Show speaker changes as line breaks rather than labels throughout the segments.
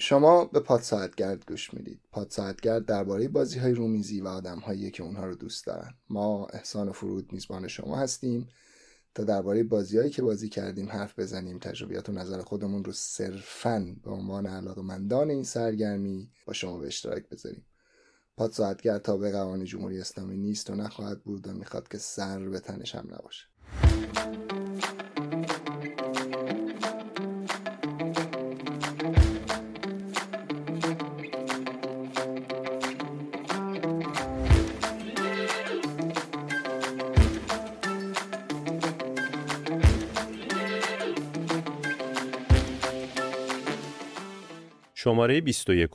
شما به پاد ساعتگرد گوش می‌دید. پاد ساعتگرد درباره بازی های رومیزی و آدم هایی که اونها رو دوست دارن. ما احسان و فرود میزبان شما هستیم تا درباره بازیهایی که بازی کردیم حرف بزنیم. تجربیات و نظر خودمون رو صرفا به عنوان علاقمندان این سرگرمی با شما به اشتراک بذاریم. پاد ساعتگر به قوانین جمهوری اسلامی نیست و نخواهد بود و می‌خواد که سر به تنش هم نباشه.
شماره 21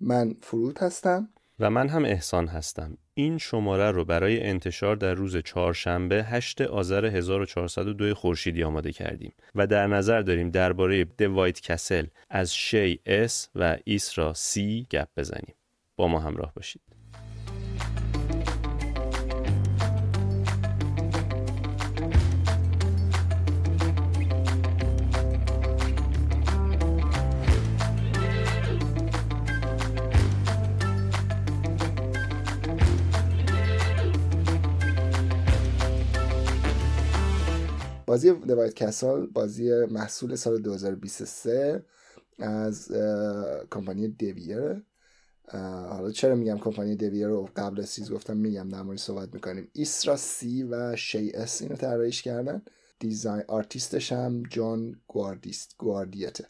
من فرود هستم.
و من هم احسان هستم. این شماره رو برای انتشار در روز چهارشنبه 8 آذر 1402 خورشیدی آماده کردیم. و در نظر داریم درباره دوایت کسل از شی اس و ایسرا سی گپ بزنیم. با ما همراه باشید.
بازی The White Castle بازی محصول سال 2023 از کمپانی Devir. حالا چرا میگم کمپانی Devir رو قبل از چیز گفتم میگم در مورد صحبت می‌کنیم. Isra C و Shei S اینو طراحیش کردن. design artist ش هم Joan Guardiet، Guardiet ه.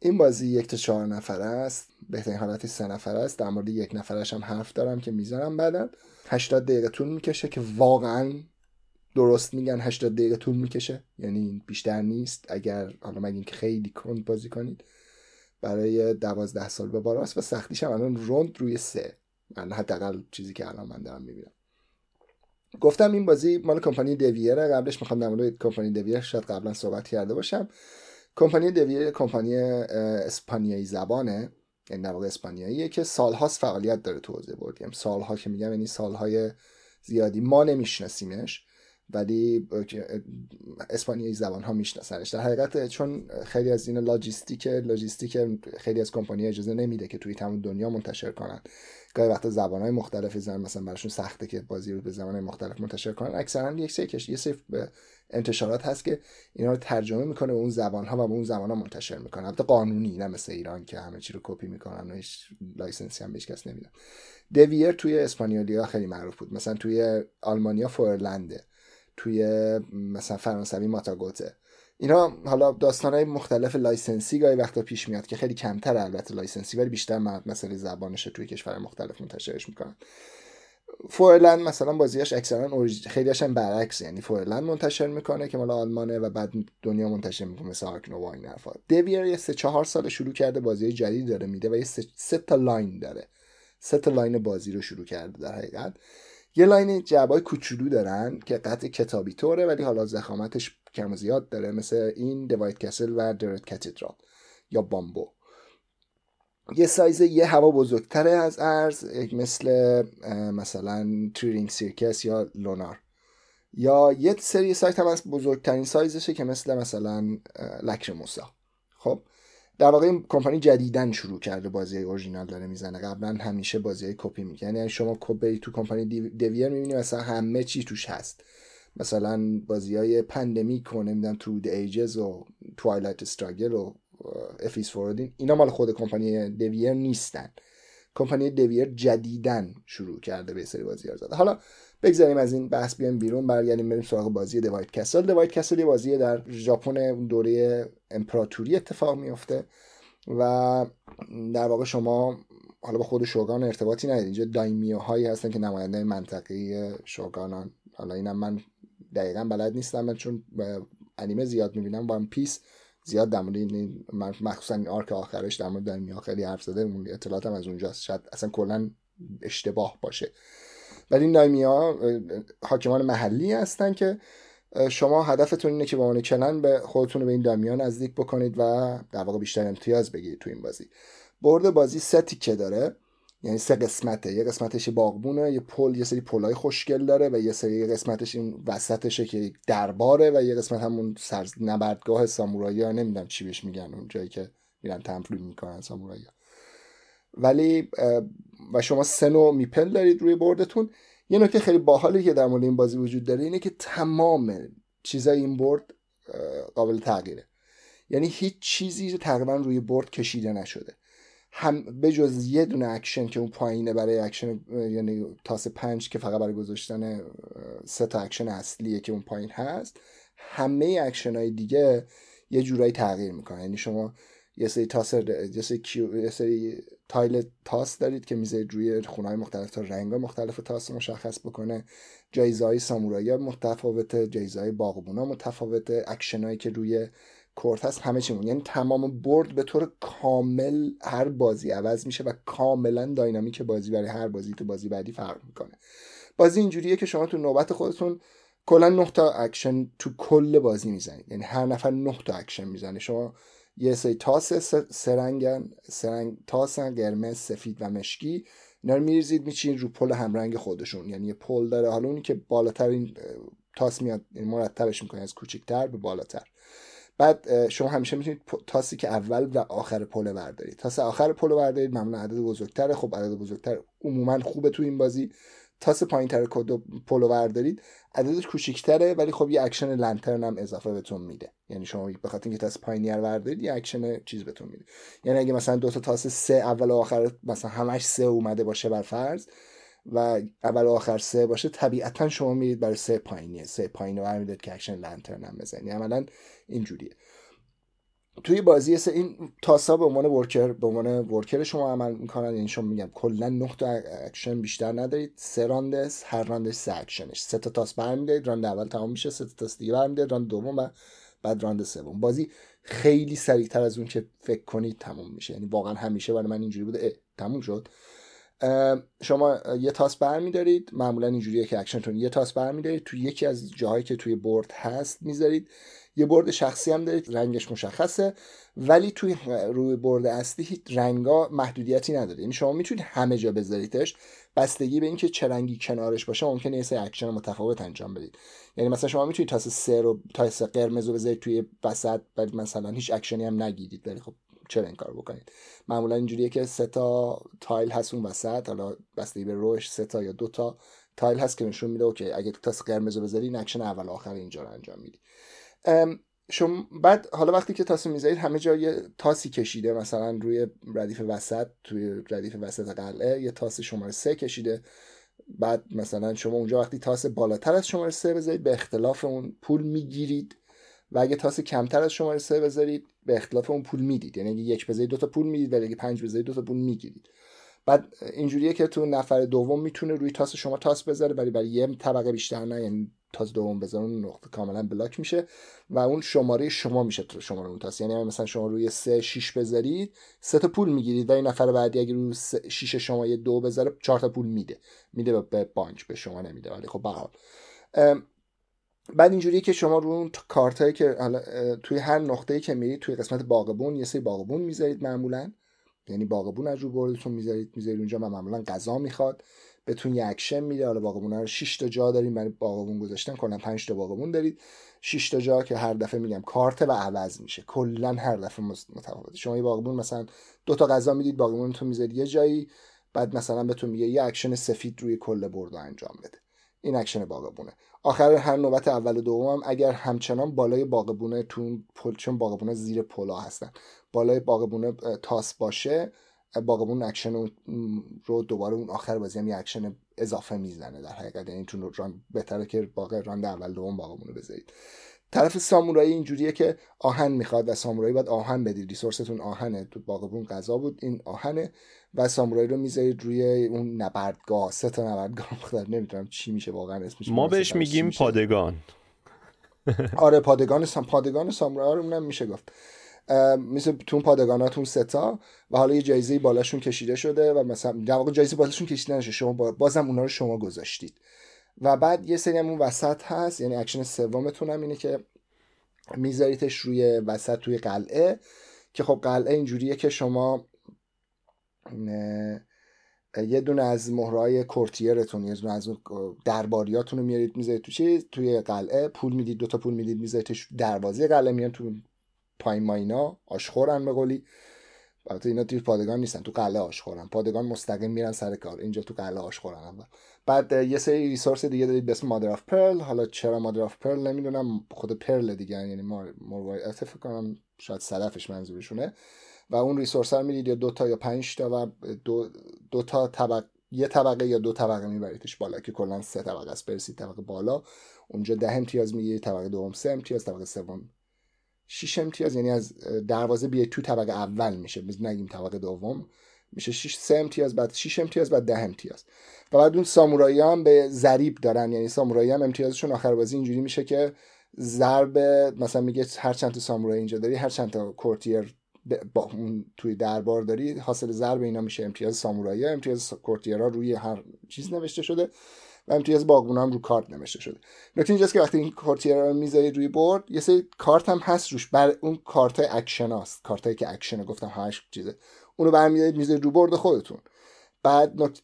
این بازی یک تا چهار نفر است. بهترین حالتی سه نفر است. در مورد یک نفرش هم حرف دارم که می‌ذارم بعدا. 80 دقیقه طول می‌کشه که واقعا درست میگن 80 دقیقه طول می‌کشه. یعنی بیشتر نیست. اگر حالا مگه اینکه خیلی کند بازی کنید. برای دوازده سال به بالاست و سختیش هم الان روند روی سه. من حداقل چیزی که الان من دارم می‌بینم. گفتم این بازی مال کمپانی دویره قبلش می‌خوام در مورد کمپانی دویر شاید قبلا صحبت کرده باشم. کمپانی دویر کمپانی اسپانیایی زبانه. یعنی در واقع اسپانیاییه که سالهاست فعالیت داره تو حوزه بردیم سالها که میگم یعنی سالهای زیادی ما نمیشناسیمش. ولی اسپانیایی زبان ها میشناسنش. در حقیقت چون خیلی از این لاجیستیک لاجیستیک خیلی از کمپانی اجازه نمیده که توی تمام دنیا منتشر کنن. گاهی وقتا زبان های مختلفی زن مثلا براشون سخته که بازی رو به زبان مختلف منتشر کنن. اکثرا یک سری یه سری انتشارات هست که اینا رو ترجمه می‌کنه به اون زبان ها و به اون زبان ها منتشر می‌کنه البته قانونی نه مثل ایران که همه چی رو کپی می‌کنن و هیچ license ی هم بهش کس نمیدن. Devir توی اسپانیولیا خیلی معروف بود. مثلا توی آلمانیا Feuerland ه توی مثلا فرانسوی Matagot ه. اینا حالا داستان های مختلف license ی گاهی وقتا پیش میاد که خیلی کمتر البته license ی ولی بیشتر مسئله زبانش توی کشور مختلف منتشرش می‌کنن. Feuerland مثلا بازیش اکثرا خیلی هم برعکس یعنی Feuerland منتشر می‌کنه که مال آلمانه و بعد دنیا منتشر می‌کنه مثل Ark Nova این حرفا. Devir یه سه چهار سال شروع کرده بازی جدید داره میده و یه سه, سه تا line داره. سه تا line بازی رو شروع کرده در حقیقت. یه line جعبای کوچولو دارن که قطع کتابی طوره ولی حالا ضخامتش کم و زیاد داره مثل این The White Castle و The Red Cathedral یا Bamboo. یه سایز یه هوا بزرگتره از عرض مثل مثلا Three Ring Circus یا Lunar یا یه سری سایز هم از بزرگترین سایزشه که مثل مثلا Lacrimosa خب؟ در واقع این کمپانی جدیداً شروع کرده بازی اورجینال داره می‌زنه. قبلا همیشه بازی کپی می‌کنه. یعنی شما کپی تو کمپانی Devir می‌بینی مثلا همه چی توش هست. مثلا بازی های Pandemic و نمی‌دونم تو ایجز و Twilight Struggle و A Feast for Odin اینا مال خود کمپانی Devir نیستن. کمپانی Devir جدیداً شروع کرده به سری بازی زده. حالا بگذاریم از این بحث بیایم بیرون برگردیم بریم سراغ بازی The White Castle The White Castle یه بازی در ژاپن دوره امپراتوری اتفاق میفته و در واقع شما حالا با خود شوگان ارتباطی ندارید. اینجا دایمیو هایی هستن که نماینده منطقه شوگانان. حالا اینم من دقیقا بلد نیستم من چون انیمه زیاد می‌بینم One Piece زیاد در مورد این مخصوصا این arc آخرش در مورد دایمیو خیلی حرف زده اطلاعاتم از اونجاست. شاید اصلا کلا اشتباه باشه. ولی دایمیوها حاکمان محلی هستن که شما هدفتون اینه که با اون clan به خودتون رو به این دایمیوها نزدیک بکنید و در واقع بیشتر امتیاز بگیرید تو این بازی. برد بازی سه تیکه داره یعنی سه قسمته. یه قسمتش باغبونه یه پل یه سری پلای خوشگل داره و یه سری قسمتش این وسطشه که درباره و یه قسمت همون سر نبردگاه سامورایی ها. نمی‌دونم چی بهش میگن اون جایی که میرن تمپلو می‌کنن سامورایی ولی و شما سه نوع میپل دارید روی بردتون. یه نکته خیلی باحالی که در مورد این بازی وجود داره اینه که تمام چیزای این برد قابل تغییره. یعنی هیچ چیزی تقریبا روی board کشیده نشده. هم به جز یه دونه اکشن که اون پایینه برای اکشن یعنی تاس پنج که فقط برای گذاشتن سه تا اکشن اصلیه که اون پایین هست همه اکشن های دیگه یه جورایی تغییر می‌کنه. یعنی شما یه سری تاس یه سری, کیو... یه سری tile تاس دارید که می‌ذارید روی خونه های مختلف تا رنگ مختلف تاس مشخص بکنه. جایزه های سامورایی متفاوته جایزه های باغبونا متفاوته اکشن هایی که روی court هست همه چیمون یعنی تمام board به طور کامل هر بازی عوض میشه و کاملا dynamic بازی برای هر بازی تو بازی بعدی فرق می‌کنه. بازی اینجوریه که شما تو نوبت خودتون کلا 9 تا اکشن تو کل بازی می‌زنید. یعنی هر نفر 9 تا اکشن می‌زنه. شما یه سری تاس سه رنگن سه رنگ تاسن قرمز سفید و مشکی. اینا رو میریزید میچینید رو پل همرنگ خودشون. یعنی یه پل داره. حالا اونی که بالاتر این تاس میاد مرتبش می‌کنه از کوچیکتر به بالاتر. بعد شما همیشه می‌تونید تاسی که اول و آخر پل بردارید. تاس آخر پل بردارید معمولا عدد بزرگتره. خب عدد بزرگتر عموما خوبه تو این بازی. تاس پایین تر کد پلو بردارید. عددش کوچیکتره ولی خب یه action lantern هم اضافه بهتون میده. یعنی شما به خاطر اینکه تاس پایینی بردارید یه اکشن چیز بهتون میده. یعنی اگه مثلا دو تا تاس سه اول و آخر مثلا همش سه اومده باشه بر فرض و اول و آخر سه باشه طبیعتا شما میرید برای سه پایینیه سه پایین رو برمیدارید که action lantern هم بزنید. عملا اینجوریه. توی بازی سه این تاسا به عنوان worker به عنوان worker شما عمل می‌کنن. یعنی شما میگم کلا 9 تا اکشن بیشتر ندارید. سه راندس هر راندش سه اکشنش. سه تا تاس برمیدارید. راند اول تمام میشه سه تا تاس دیگه برمیدارید. راند دوم و بعد راند سوم. بازی خیلی سریعتر از اون که فکر کنید تموم میشه. یعنی واقعا همیشه برای من اینجوری بوده. تموم شد. شما یه تاس برمیدارید. معمولا اینجوریه که اکشنتون یه تاس برمیدارید. توی یکی از جاهایی که توی board هست می‌ذارید. یه board شخصی هم دارید رنگش مشخصه ولی توی روی board اصلی هیچ رنگا محدودیتی نداره. یعنی شما می‌تونید همه جا بذاریدش بستگی به اینکه چه رنگی کنارش باشه ممکنه یه سری اکشن متفاوت انجام بدید. یعنی مثلا شما می‌تونید تاس سه رو تاس قرمز رو بذارید توی وسط ولی مثلا هیچ اکشنی هم نگیرید. ولی خب چرا این کار بکنید؟ معمولا اینجوریه که سه تا tile هست اون وسط حالا بستگی به روش سه تا یا دو تا tile هست که نشون میده okay اگه تاس قرمز رو بذاری این اکشن اول آخر اینجا رو انجام میدی شما بعد حالا وقتی که تاس می‌ذارید همه جا یه تاسی کشیده مثلا روی ردیف وسط توی ردیف وسط قلعه یه تاس شماره سه کشیده. بعد مثلا شما اونجا وقتی تاس بالاتر از شماره سه بذارید به اختلاف اون پول می‌گیرید. و اگه تاس کمتر از شماره سه بذارید به اختلاف اون پول می‌دید. یعنی اگه یک بذارید دو تا پول می‌دید ولی اگه پنج بذارید دو تا پول می‌گیرید. بعد اینجوریه که تو نفر دوم می‌تونه روی تاس شما تاس بذاره ولی برای یه طبقه بیشتر نه یعنی تاس دوم بذارون نقطه کاملا بلاک میشه و اون شماره شما میشه تو شماره اون تاس یعنی مثلا شما روی سه شیش بذارید سه تا پول می‌گیرید و این نفر بعدی اگه روی شیش شما یه دو بذاره چهار تا پول میده. میده به بانک به شما نمیده. ولی خب به بعد اینجوریه که شما رو اون کارتایی که توی هر نقطه‌ای که میرید توی قسمت باغبون یه سری باغبون می‌ذارید معمولا. یعنی باغبون از رو board تون می‌ذارید می‌ذارید اونجا و معمولا غذا می‌خواد. بهتون یه اکشن میده. حالا باغبون رو 6 تا جا داریم. برای باغبون گذاشتن کلا 5 تا باغبون دارید. 6 تا جا که هر دفعه میگم کارت و عوض میشه. کلا هر دفعه متفاوته شما یه باغبون مثلا دو تا غذا می‌دید باغبونتون می‌ذارید یه جایی. بعد مثلا بهتون میگه یه اکشن سفید روی کل board انجام بده. این اکشن باغبونه. آخر هر نوبت اول و دوم هم اگر همچنان بالای باغبونه تو پل چون باغبونه زیر پلا هستن. بالای باغبونه تاس باشه باغبون اکشن رو دوباره اون آخر بازی هم یه اکشن اضافه می‌زنه در حقیقت. یعنی تو round بهتره که باغ round اول دوم باغبون رو بذارید. طرف سامورایی اینجوریه که آهن می‌خواد و سامورایی باید آهن بدید. resource تون آهنه. تو باغبون غذا بود این آهنه. و سامورایی رو می‌ذارید روی اون نبردگاه. سه تا نبردگاه. مختلف نمی‌دونم چی میشه واقعا اسمش.
ما بهش میگیم پادگان.
آره پادگان سام پادگان سامورایی رو میشه گفت. مثل تو پادگاناتون ستا و حالا یه جایزه بالاشون کشیده شده و مثلا در واقع جایزه بالاشون کشیده نشه شما بازم اونا رو شما گذاشتید. و بعد یه سری همون وسط هست یعنی اکشن سومتون هم اینه که میذاریتش روی وسط توی قلعه که خب قلعه اینجوریه که شما یه دونه از مهره‌های courtier تون یه دونه از درباریاتون رو میارید می‌ذارید تو چیز توی قلعه پول می‌دید دوتا پول می‌دید میذاریدش دروازه قلعه میان تو پایین ماینا آشخورن به قولی. البته اینا توی پادگان نیستن تو قلعه آشخورن. پادگان مستقیم میرن سر کار. اینجا تو قلعه آشخورن اول. بعد یه سری resource دیگه دارید به اسم mother of pearl حالا چرا mother of pearl نمی‌دونم. خود pearl دیگه یعنی مروارید. فکر کنم شاید صدفش منظورشونه. و اون ریسورس رو میرید یا دو تا یا پنج تا و دو, دو تا طبق یه طبقه یا دو طبقه میبریدش بالا که کلا سه طبقه است. برسید طبقه بالا. اونجا ده امتیاز می‌گیرید. طبقه دوم سه امتیاز. طبقه سوم شش امتیاز یعنی از دروازه بیاید تو طبقه اول میشه. نگیم طبقه دوم. میشه 6 3 امتیاز بعد 6 امتیاز بعد 10 امتیاز. و بعد اون سامورایی هم به ضریب دارن. یعنی سامورایی هم امتیازشون آخر بازی اینجوری میشه که ضرب مثلا میگه هر چند تا سامورایی اینجا داری هر چند تا courtier با اون توی دربار داری حاصل ضرب اینا میشه. امتیاز سامورایی امتیاز courtier ا روی هر چیز نوشته شده. و امتیاز باغبون هم رو کارت نوشته شده. نکته اینجاست که وقتی این courtier ا رو می‌ذاری روی board یه سری کارت هم هست روش. بر اون کارت اکشن هست کارتایی که اکشن گفتم هشت چیزه. اونو برمیدارید می‌ذارید رو board خودتون. بعد نکته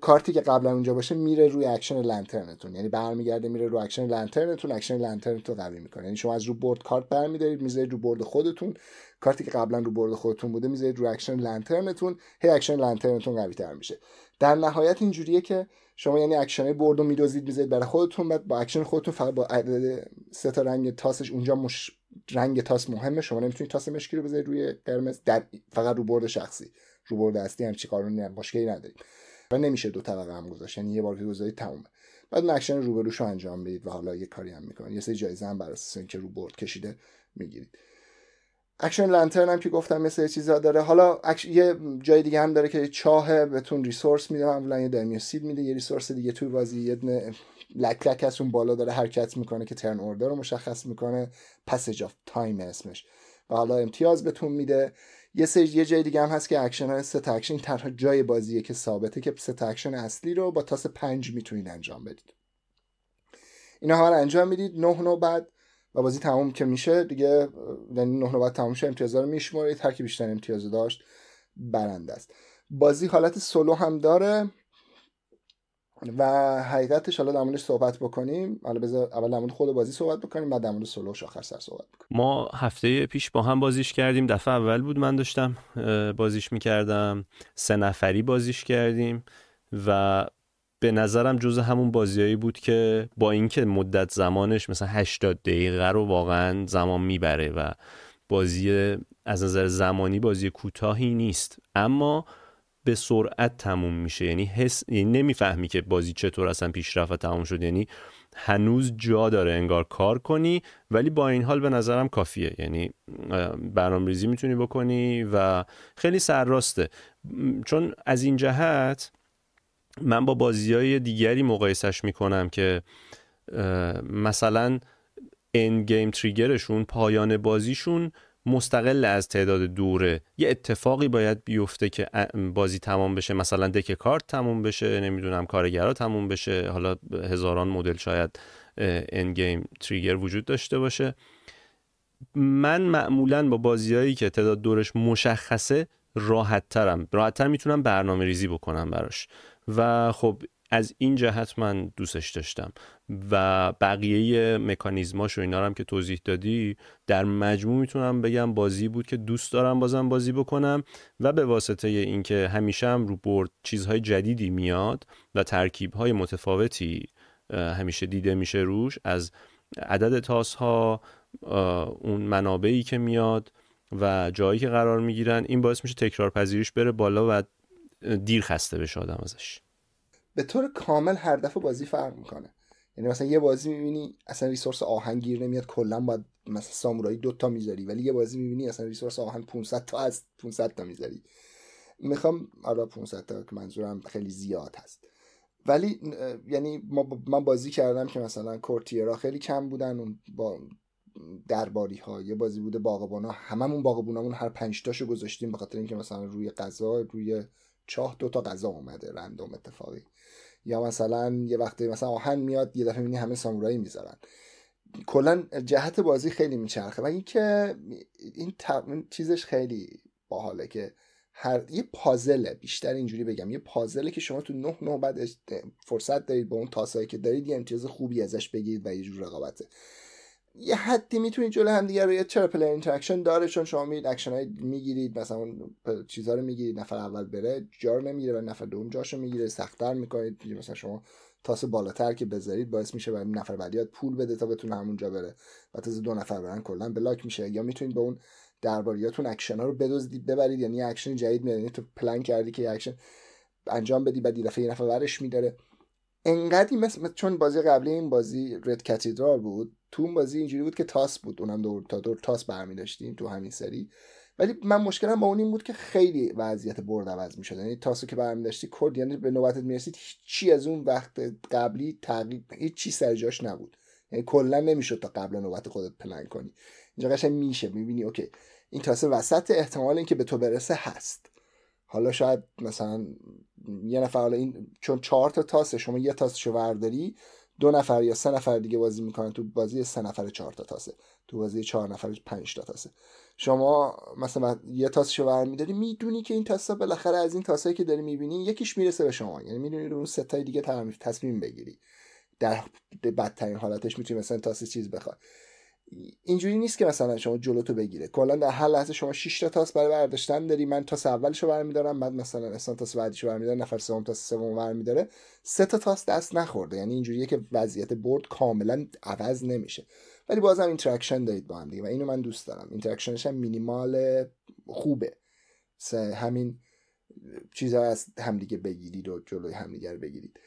کارتی که قبلا اونجا باشه میره روی action lantern تون. یعنی برمیگرده میره روی action lantern تون. action lantern تون قوی می‌کنه. یعنی شما از رو board کارت برمیدارید می‌ذارید رو board خودتون. کارتی که قبلا رو board خودتون بوده می‌ذارید رو action lantern تون. هی action lantern تون قوی تر میشه. در نهایت اینجوریه که شما یعنی action board رو میدزدید می‌ذارید برای خودتون بعد با اکشن خودتون فقط با عدد سه تا رنگ تاسش اونجا مش... رنگ تاس مهمه. شما نمی‌تونید تاس مشکی رو بذارید روی قرمز در فقط رو board شخصی. رو board اصلی هم هیچ قانونی هم مشکلی نداریم و نمیشه دو طبقه هم گذاشت. یعنی یه بار که گذاری تمومه. بعد اکشن روبروشو انجام بدید و حالا یه کاری هم می‌کنید. یه سری جایزه هم بر اساس اینکه رو board کشیده می‌گیرید. action lantern هم که گفتم مثل چیزا داره. حالا یه جای دیگه هم داره که چاه بهتون resource میده. معمولا یه daimyo seal میده. یه resource دیگه توی بازی یه دونه لک لک از اون بالا داره حرکت می‌کنه که turn order رو مشخص می‌کنه. passage of time اسمش. و حالا امتیاز بهتون میده. یه سری یه جای دیگه هم هست که اکشن های ست اکشن تنها جای بازیه که ثابته که ست اکشن اصلی رو با تاس پنج می‌تونید انجام بدید. اینا رو انجام می‌دید. نه نو بعد و بازی تموم که میشه دیگه یعنی نه نو بعد تموم شه امتیازا رو میشمارید هر کی بیشتر امتیاز داشت. برنده است. بازی حالت سولو هم داره و حقیقتش حالا در صحبت بکنیم. حالا بذار اول در خود بازی صحبت بکنیم بعد در مورد آخر سر صحبت بکنیم.
ما هفته پیش با هم بازیش کردیم. دفعه اول بود من داشتم بازیش می‌کردم. سه نفری بازیش کردیم و به نظرم جز همون بازیایی بود که با اینکه مدت زمانش مثلا 80 دقیقه رو واقعا زمان می‌بره و بازی از نظر زمانی بازی کوتاهی نیست. اما به سرعت تموم میشه. یعنی حس یعنی نمی‌فهمی که بازی چطور اصلا پیشرفت و تموم شد. یعنی هنوز جا داره انگار کار کنی ولی با این حال به نظرم کافیه. یعنی برنامه ریزی می‌تونی بکنی و خیلی سرراسته. چون از این جهت من با بازی های دیگری مقایسش می‌کنم که مثلا ان گیم تریگرشون پایان بازیشون مستقل از تعداد دوره. یه اتفاقی باید بیفته که بازی تمام بشه. مثلا دک کارت تموم بشه نمی‌دونم کارگرا تموم بشه. حالا هزاران مدل شاید ان گیم تریگر وجود داشته باشه. من معمولا با بازیهایی که تعداد دورش مشخصه راحت ترم راحت تر می‌تونم برنامه ریزی بکنم براش. و خب از این جهت من دوستش داشتم و بقیه مکانیزماش و اینا هم که توضیح دادی در مجموع می‌تونم بگم بازی بود که دوست دارم بازم بازی بکنم و به واسطه اینکه همیشه هم رو برد چیزهای جدیدی میاد و ترکیبهای متفاوتی همیشه دیده میشه روش از عدد تاس ها اون منابعی که میاد و جایی که قرار می‌گیرن این باعث میشه تکرار پذیریش بره بالا و دیر خسته بشه آدم ازش.
به طور کامل هر دفعه بازی فرق می‌کنه. یعنی مثلا یه بازی می‌بینی اصلا ریسورس آهن گیر نمیاد کلا باید مثلا سامورایی دو تا می‌ذاری ولی یه بازی می‌بینی اصلا ریسورس آهن 500 تا از 500 تا می‌ذاری. می‌خوام حالا 500 تا که منظورم خیلی زیاد هست. ولی یعنی من بازی کردم که مثلا کورتیرا خیلی کم بودن اون با درباری ها یه بازی بوده باغبانا هممون باغبونامون هر پنج تاشو گذاشتیم به خاطر اینکه مثلا روی غذا روی چاه دو تا غذا اومده رندوم اتفاقی. یا مثلا یه وقتی مثلا آهن میاد یه دفعه می‌بینی همه سامورایی می‌ذارن. کلا جهت بازی خیلی میچرخه. و اینکه این, این چیزش خیلی باحاله که هر یه پازله بیشتر اینجوری بگم یه پازله که شما تو نه بعد فرصت دارید با اون تاسایی که دارید یه امتیاز خوبی ازش بگیرید و یه جور رقابته. یه حدی می‌تونید جلو هم دیگه روی چرا player interaction داره چون شما میرید اکشن های می‌گیرید مثلا اون چیزها رو می‌گیرید نفر اول بره جار نمی‌گیره و نفر دوم جاشو می‌گیره سختتر می‌کنید. مثلا شما تاس بالاتر که بذارید باعث میشه برای نفر بعدی پول بده تا بتونه همونجا بره و تازه دو نفر برن کلا block میشه. یا می‌تونید به اون درباریاتون اکشن ها رو بدزدید ببرید یعنی اکشن جدید میاد یعنی تو پلان کردی که اکشن انجام بدی بعد دفعه یه نفر برش میداره. انقدی مثل چون بازی قبلی این بازی Red Cathedral بود تو اون بازی اینجوری بود که تاس بود اونم دور تا دور تاس برمی داشتیم تو همین سری. ولی من مشکلم با اون این بود که خیلی وضعیت board عوض می‌شد. یعنی تاسو که برمی داشتی کرد یعنی به نوبتت می‌رسید چی از اون وقت قبلی تغییر هیچ چی سر جاش نبود. یعنی کلا نمی‌شد تا قبل نوبت خودت پلن کنی. اینجا قشنگ میشه می‌بینی اوکی. این تاسه وسط احتمال اینکه به تو برسه هست. حالا شاید مثلا یه نفر حالا این چون چهار تا تاسه شما یه تاسشو ورداری دو نفر یا سه نفر دیگه بازی می‌کنن تو بازی سه نفر چهار تا تاسه. تو بازی چهار نفر پنج تا تاسه. شما مثلا یه تاسشو برمیداری می‌دونی که این تاسا بالاخره از این تاسایی که داری می‌بینی یکیش می‌رسه به شما. یعنی می‌دونی رو اون ستای دیگه تصمیم بگیری. در بدترین حالتش می‌تونی مثلا تاس چیز بخوای. اینجوری نیست که مثلا شما جلوتو بگیره. کلا در هر لحظه شما 6 تا تاس برای برداشتن داری. من تاس اولشو برمیدارم بعد مثلا اصلا تاس بعدیشو برمیدارم نفر سوم تاس سوم برمیداره. سه تا تاس دست نخورده. یعنی اینجوریه که وضعیت board کاملا عوض نمیشه. ولی بازم interaction دارید با هم دیگه و اینو من دوست دارم. interaction ش هم مینیمال خوبه. همین چیزها از همدیگه بگیرید و جلوی همدیگه رو بگیرید.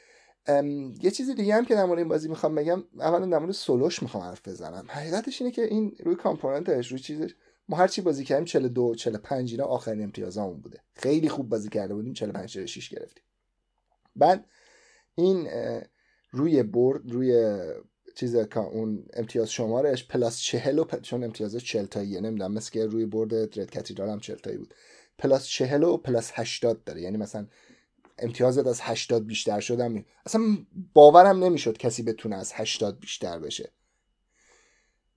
یه چیزی دیگه هم که در مورد این بازی می‌خوام بگم اولا در مورد سولوش می‌خوام حرف بزنم. حقیقتش اینه که این روی کامپوننتش روی چیزش ما هر چی بازی کردیم 42 45 اینا آخرین امتیازامون بوده. خیلی خوب بازی کرده بودیم 45 46 گرفتیم. بعد این روی برد روی چیز اون امتیاز شمارش پلاس 40 و چون امتیاز 40 تاییه نمی‌دونم مثل که روی برد رد کاتیدرال هم 40 تایی بود. plus 40 و plus 80 داره یعنی مثلا امتیازت از 80 بیشتر شدم. اصلا باورم نمی‌شد کسی بتونه از 80 بیشتر بشه.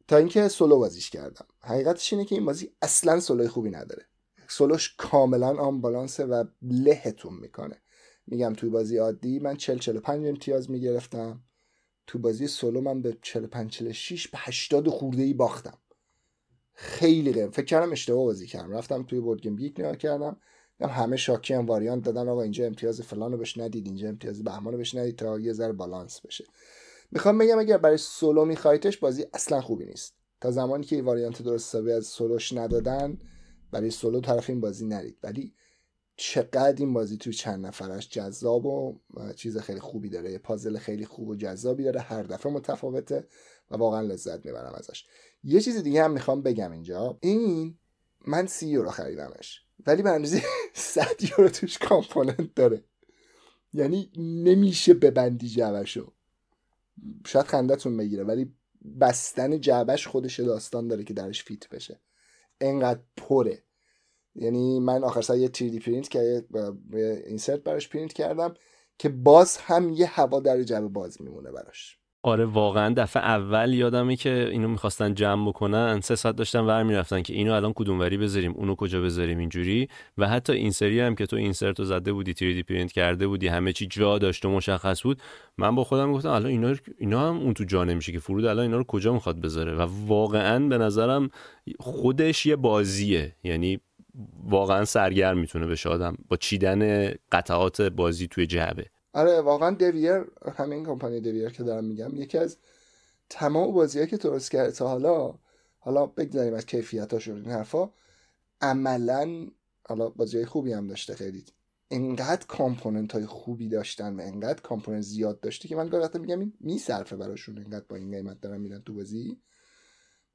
تا اینکه سولو بازیش کردم. حقیقتش اینه که این بازی اصلا سولوی خوبی نداره. سولوش کاملا unbalance ه و لهتون می‌کنه. میگم توی بازی عادی من 40 45 امتیاز می‌گرفتم. تو بازی سولو من به 45 46 به 80 خورده ای باختم. خیلی غیر فکر کردم اشتباه بازی کردم. رفتم توی BoardGameGeek نگاه کردم. همه شاکی هم variant دادن آقا اینجا امتیاز فلانو بهش ندید اینجا امتیاز بهمانو بهش ندید تا یه ذره بالانس بشه. می‌خوام بگم اگر برای سولو میخوایتش بازی اصلا خوبی نیست. تا زمانی که variant درست حسابی از سولوش ندادن برای سولو طرف این بازی نرید. ولی چقدر این بازی توی چند نفرش جذاب و چیز خیلی خوبی داره پازل خیلی خوب و جذابی داره هر دفعه متفاوته و واقعا لذت می‌برم ازش. یه چیز دیگه هم می‌خوام بگم اینجا. این من سی یورو خریدمش. ولی به اندازه 100 یورو توش component داره. یعنی نمیشه ببندی جعبشو شاید خندتون بگیره ولی بستن جعبش خودش داستان داره که درش fit بشه. انقدر پره. یعنی من آخر سر یه 3D پرینت که insert براش پرینت کردم که باز هم یه هوا در جعبه باز میمونه براش.
آره واقعا دفعه اول یادمه که اینو می‌خواستن جمع بکنن. سه ساعت داشتن ور می‌رفتن که اینو الان کدوم وری بذاریم اونو کجا بذاریم اینجوری. و حتی این سری هم که تو اینسرت رو زده بودی تریدی پرینت کرده بودی همه چی جا داشت و مشخص بود. من با خودم گفتم الان اینا اینا هم اون تو جا نمیشه که فرود الان اینا رو کجا می‌خواد بذاره. و واقعا به نظرم خودش یه بازیه. یعنی واقعا سرگرم می‌تونه بشه آدم با چیدن قطعات بازی توی جعبه.
آره واقعا دویر همین کمپانی دویر که دارم میگم یکی از تمام بازیهایی که درست کرده تا حالا حالا بگذاریم از کیفیتاش این حرفا عملا حالا بازی خوبی هم داشته خیلی انقدر کامپوننت های خوبی داشتن و انقدر کامپوننت زیاد داشته که من گاهی میگم این میصرفه براشون انقدر با این قیمت دارن میرن تو بازی.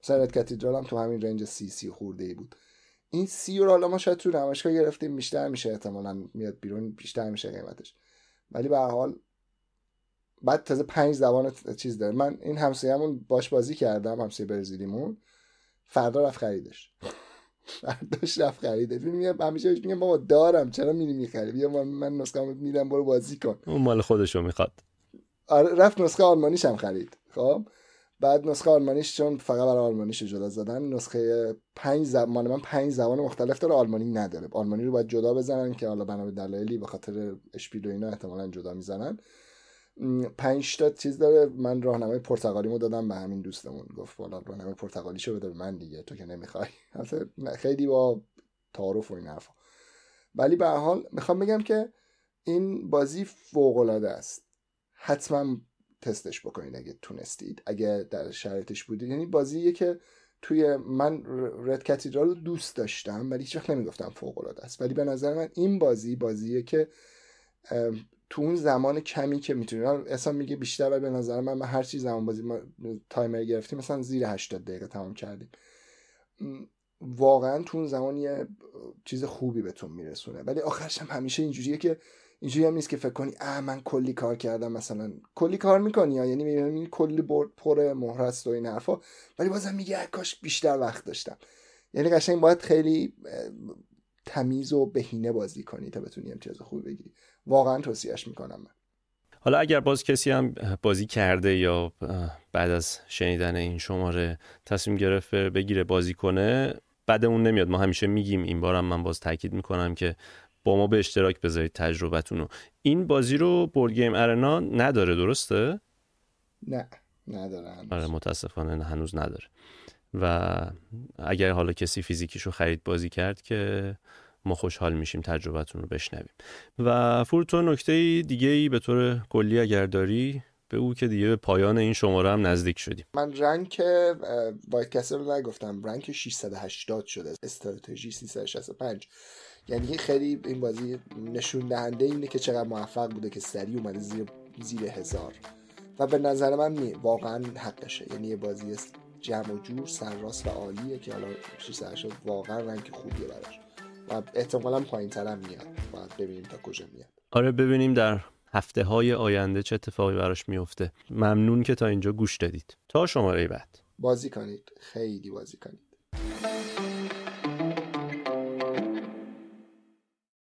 مثلا رد کاتیدرال هم تو همین رنج سی سی خورده ای بود. این سی رو حالا ما شاید تو نمایشگاه گرفتیم بیشتر میشه احتمالا میاد بیرون بیشتر میشه قیمتش. ولی به حال بعد تازه پنج زبان چیز داره. من این همسایه‌مون باش بازی کردم همسایه برزیلیمون. فردا رفت خریدش. فرداش رفت خریده میگم همیشه بهش میگم بابا دارم. چرا میری می‌خری؟ بیا من نسخه میدم برو بازی کن.
اون مال خودشو می‌خواد.
آره رفت نسخه آلمانیش هم خرید. خب؟ بعد نسخه آلمانیش چون فقط برای آلمانیش جدا زدن نسخه پنج زبان من پنج زبان مختلف داره آلمانی نداره. آلمانی رو باید جدا بزنن که حالا بنا به دلایلی به خاطر اشپیل و اینا احتمالا جدا می‌زنن. پنج تا چیز داره. من راهنمای پرتغالیمو دادم به همین دوستمون. گفت والا راهنمای پرتغالیشو بده به من دیگه تو که نمی‌خوای. خیلی با تعارف و این حرفا. ولی به حال می‌خوام بگم که این بازی فوق العاده است. حتما تستش بکنید اگه تونستید اگه در شرایطش بودید. یعنی بازیه که توی من رد کاتیدرال رو دوست داشتم ولی هیچ وقت نمی‌گفتم فوق العاده است. ولی به نظر من این بازی بازیه که تو اون زمان کمی که می‌تونی. اصلا میگه بیشتر ولی به نظر من, من هر چیز زمان بازی ما تایمر گرفتیم مثلا زیر 80 دقیقه تمام کردیم. واقعا تو اون زمان یه چیز خوبی بهتون میرسونه. ولی آخرش هم همیشه اینجوریه که اینجوری هم نیست که فکر کنی اه من کلی کار کردم مثلا. کلی کار می‌کنی یا یعنی می‌بینی کلی برد پر مهرست و این حرفا ولی بازم میگه کاش بیشتر وقت داشتم. یعنی قشنگ باید خیلی تمیز و بهینه بازی کنی تا بتونی امتیاز خوب بگیری. واقعا توصیهش می‌کنم من.
حالا اگر باز کسی هم بازی کرده یا بعد از شنیدن این شماره تصمیم گرفت بگیره بازی کنه بعد اون نمیاد. ما همیشه میگیم این بارم من باز تاکید می‌کنم که با ما به اشتراک بذارید تجربتون رو این بازی رو بورد گیم ارنا نداره درسته؟
نه نداره هنوز.
آره متاسفانه هنوز نداره. و اگر حالا کسی فیزیکیشو خرید بازی کرد که ما خوشحال میشیم تجربتون رو بشنویم. و فورتو نکته دیگه ای به طور کلی اگر داری به او که دیگه به پایان این شماره هم نزدیک شدیم.
من rank White Castle رو نگفتم. rank 680 شده. استراتژی 365 یعنی خیلی این بازی نشون دهنده اینه که چقدر موفق بوده که سری اومده زیر زیر هزار. و به نظر من واقعا حقشه. یعنی یه بازی جمع و جور سرراست و عالیه که حالا 680 واقعا rank خوبیه براش. و احتمالا پایین ترم میاد. باید ببینیم تا کجا میاد.
آره ببینیم در هفته های آینده چه اتفاقی براش میفته. ممنون که تا اینجا گوش دادید. تا شماره بعد.
بازی کنید. خیلی بازی کنید.